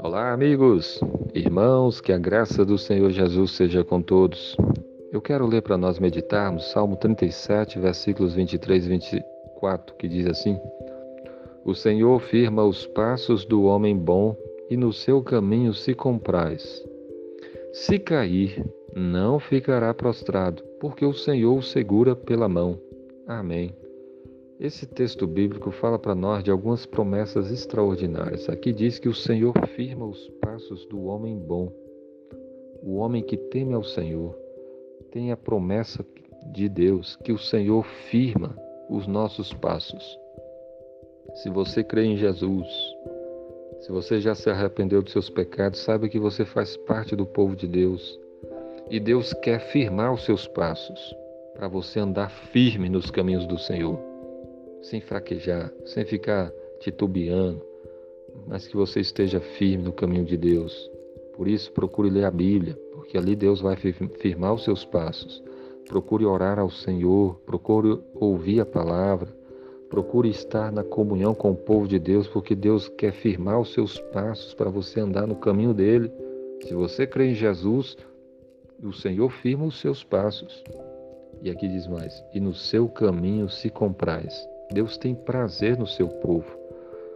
Olá, amigos, irmãos, que a graça do Senhor Jesus seja com todos. Eu quero ler para nós meditarmos Salmo 37, versículos 23 e 24, que diz assim: O Senhor firma os passos do homem bom e no seu caminho se compraz. Se cair, não ficará prostrado, porque o Senhor o segura pela mão. Amém. Esse texto bíblico fala para nós de algumas promessas extraordinárias. Aqui diz que o Senhor firma os passos do homem bom. O homem que teme ao Senhor tem a promessa de Deus que o Senhor firma os nossos passos. Se você crê em Jesus, se você já se arrependeu dos seus pecados, saiba que você faz parte do povo de Deus. E Deus quer firmar os seus passos para você andar firme nos caminhos do Senhor sem fraquejar, sem ficar titubeando, mas que você esteja firme no caminho de Deus. Por isso, procure ler a Bíblia, porque ali Deus vai firmar os seus passos. Procure orar ao Senhor, procure ouvir a palavra, procure estar na comunhão com o povo de Deus, porque Deus quer firmar os seus passos para você andar no caminho dele. Se você crê em Jesus, o Senhor firma os seus passos. E aqui diz mais: e no seu caminho se compraz. Deus tem prazer no seu povo.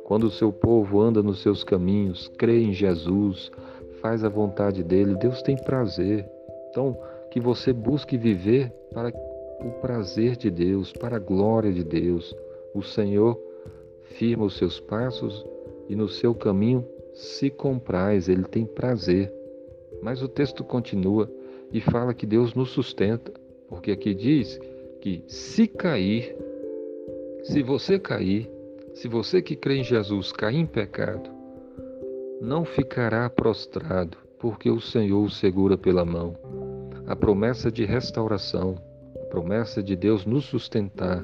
Quando o seu povo anda nos seus caminhos, crê em Jesus, faz a vontade dele, Deus tem prazer. Então, que você busque viver para o prazer de Deus, para a glória de Deus. O Senhor firma os seus passos e no seu caminho se compraz, ele tem prazer. Mas o texto continua e fala que Deus nos sustenta, porque aqui diz que se cair, se você cair, se você que crê em Jesus cair em pecado, não ficará prostrado, porque o Senhor o segura pela mão. A promessa de restauração, a promessa de Deus nos sustentar,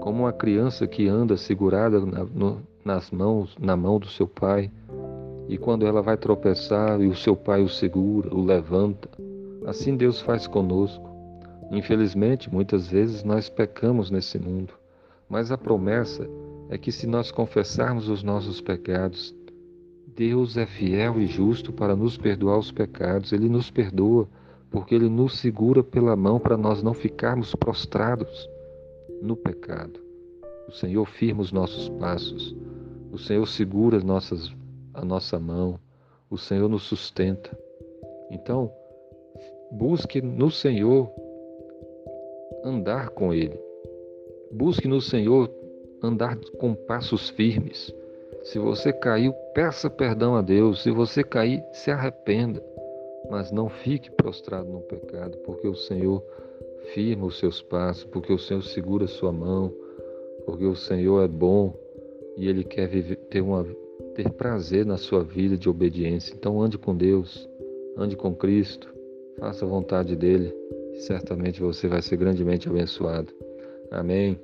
como uma criança que anda segurada na, no, nas mãos, na mão do seu pai, e quando ela vai tropeçar e o seu pai o segura, o levanta, assim Deus faz conosco. Infelizmente, muitas vezes nós pecamos nesse mundo. Mas a promessa é que se nós confessarmos os nossos pecados, Deus é fiel e justo para nos perdoar os pecados. Ele nos perdoa porque ele nos segura pela mão para nós não ficarmos prostrados no pecado. O Senhor firma os nossos passos. O Senhor segura as nossas, a nossa mão. O Senhor nos sustenta. Então, busque no Senhor andar com Ele. Busque no Senhor andar com passos firmes. Se você caiu, peça perdão a Deus. Se você cair, se arrependa. Mas não fique prostrado no pecado, porque o Senhor firma os seus passos, porque o Senhor segura a sua mão, porque o Senhor é bom e Ele quer viver, ter, uma, ter prazer na sua vida de obediência. Então ande com Deus, ande com Cristo, faça a vontade dEle e certamente você vai ser grandemente abençoado. Amém.